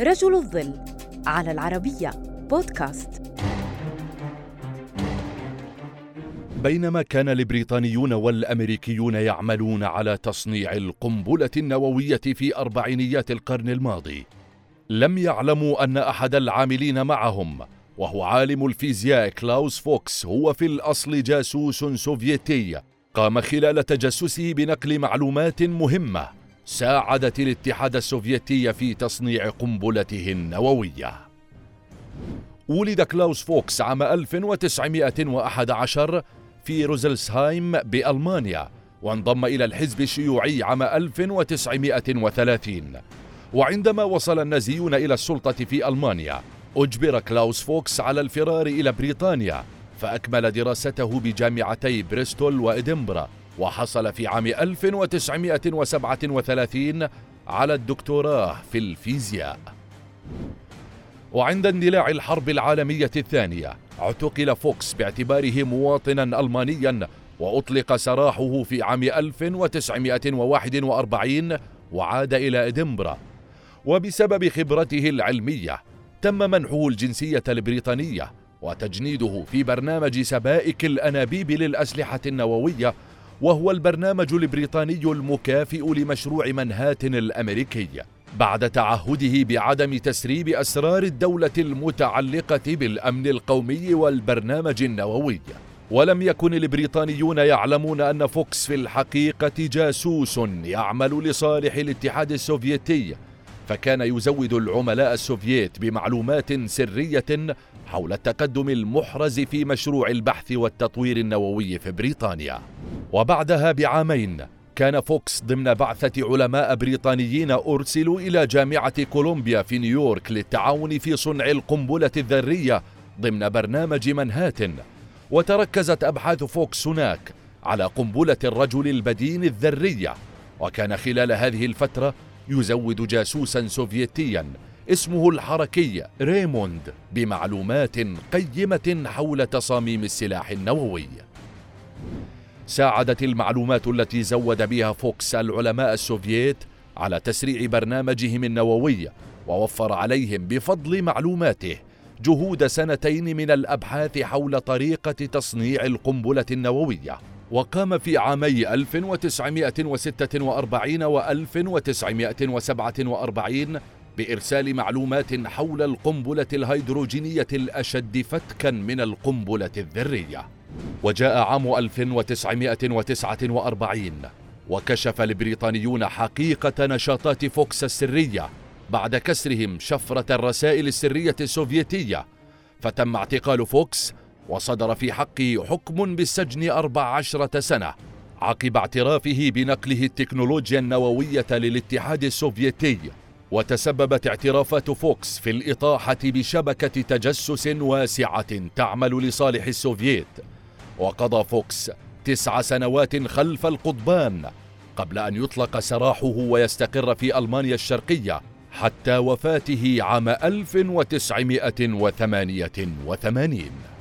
رجل الظل على العربية بودكاست. بينما كان البريطانيون والأمريكيون يعملون على تصنيع القنبلة النووية في أربعينيات القرن الماضي لم يعلموا أن أحد العاملين معهم وهو عالم الفيزياء كلاوس فوكس هو في الأصل جاسوس سوفيتي قام خلال تجسسه بنقل معلومات مهمة. ساعدت الاتحاد السوفيتي في تصنيع قنبلته النووية. ولد كلاوس فوكس عام 1911 في روزلسهايم بألمانيا وانضم إلى الحزب الشيوعي عام 1930 وعندما وصل النازيون إلى السلطة في ألمانيا أجبر كلاوس فوكس على الفرار إلى بريطانيا فأكمل دراسته بجامعتي بريستول وإدنبرا. وحصل في عام 1937 على الدكتوراه في الفيزياء. وعند اندلاع الحرب العالمية الثانية اعتقل فوكس باعتباره مواطنا ألمانيا وأطلق سراحه في عام 1941 وعاد إلى إدنبرا. وبسبب خبرته العلمية تم منحه الجنسية البريطانية وتجنيده في برنامج سبائك الأنابيب للأسلحة النووية وهو البرنامج البريطاني المكافئ لمشروع منهاتن الأمريكي بعد تعهده بعدم تسريب أسرار الدولة المتعلقة بالأمن القومي والبرنامج النووي. ولم يكن البريطانيون يعلمون أن فوكس في الحقيقة جاسوس يعمل لصالح الاتحاد السوفيتي فكان يزود العملاء السوفييت بمعلومات سرية حول التقدم المحرز في مشروع البحث والتطوير النووي في بريطانيا. وبعدها بعامين كان فوكس ضمن بعثة علماء بريطانيين أرسلوا إلى جامعة كولومبيا في نيويورك للتعاون في صنع القنبلة الذرية ضمن برنامج منهاتن. وتركزت أبحاث فوكس هناك على قنبلة الرجل البدين الذرية وكان خلال هذه الفترة يزود جاسوسا سوفيتيا اسمه الحركي ريموند بمعلومات قيمة حول تصاميم السلاح النووي. ساعدت المعلومات التي زود بها فوكس العلماء السوفييت على تسريع برنامجهم النووي ووفر عليهم بفضل معلوماته جهود سنتين من الأبحاث حول طريقة تصنيع القنبلة النووية. وقام في عامي 1946 و 1947 بإرسال معلومات حول القنبلة الهيدروجينية الأشد فتكا من القنبلة الذرية. وجاء عام 1949 وكشف البريطانيون حقيقة نشاطات فوكس السرية بعد كسرهم شفرة الرسائل السرية السوفيتية. فتم اعتقال فوكس وصدر في حقه حكم بالسجن أربع عشرة سنة عقب اعترافه بنقله التكنولوجيا النووية للاتحاد السوفيتي. وتسببت اعترافات فوكس في الإطاحة بشبكة تجسس واسعة تعمل لصالح السوفييت. وقضى فوكس تسع سنوات خلف القضبان قبل أن يطلق سراحه ويستقر في ألمانيا الشرقية حتى وفاته عام 1988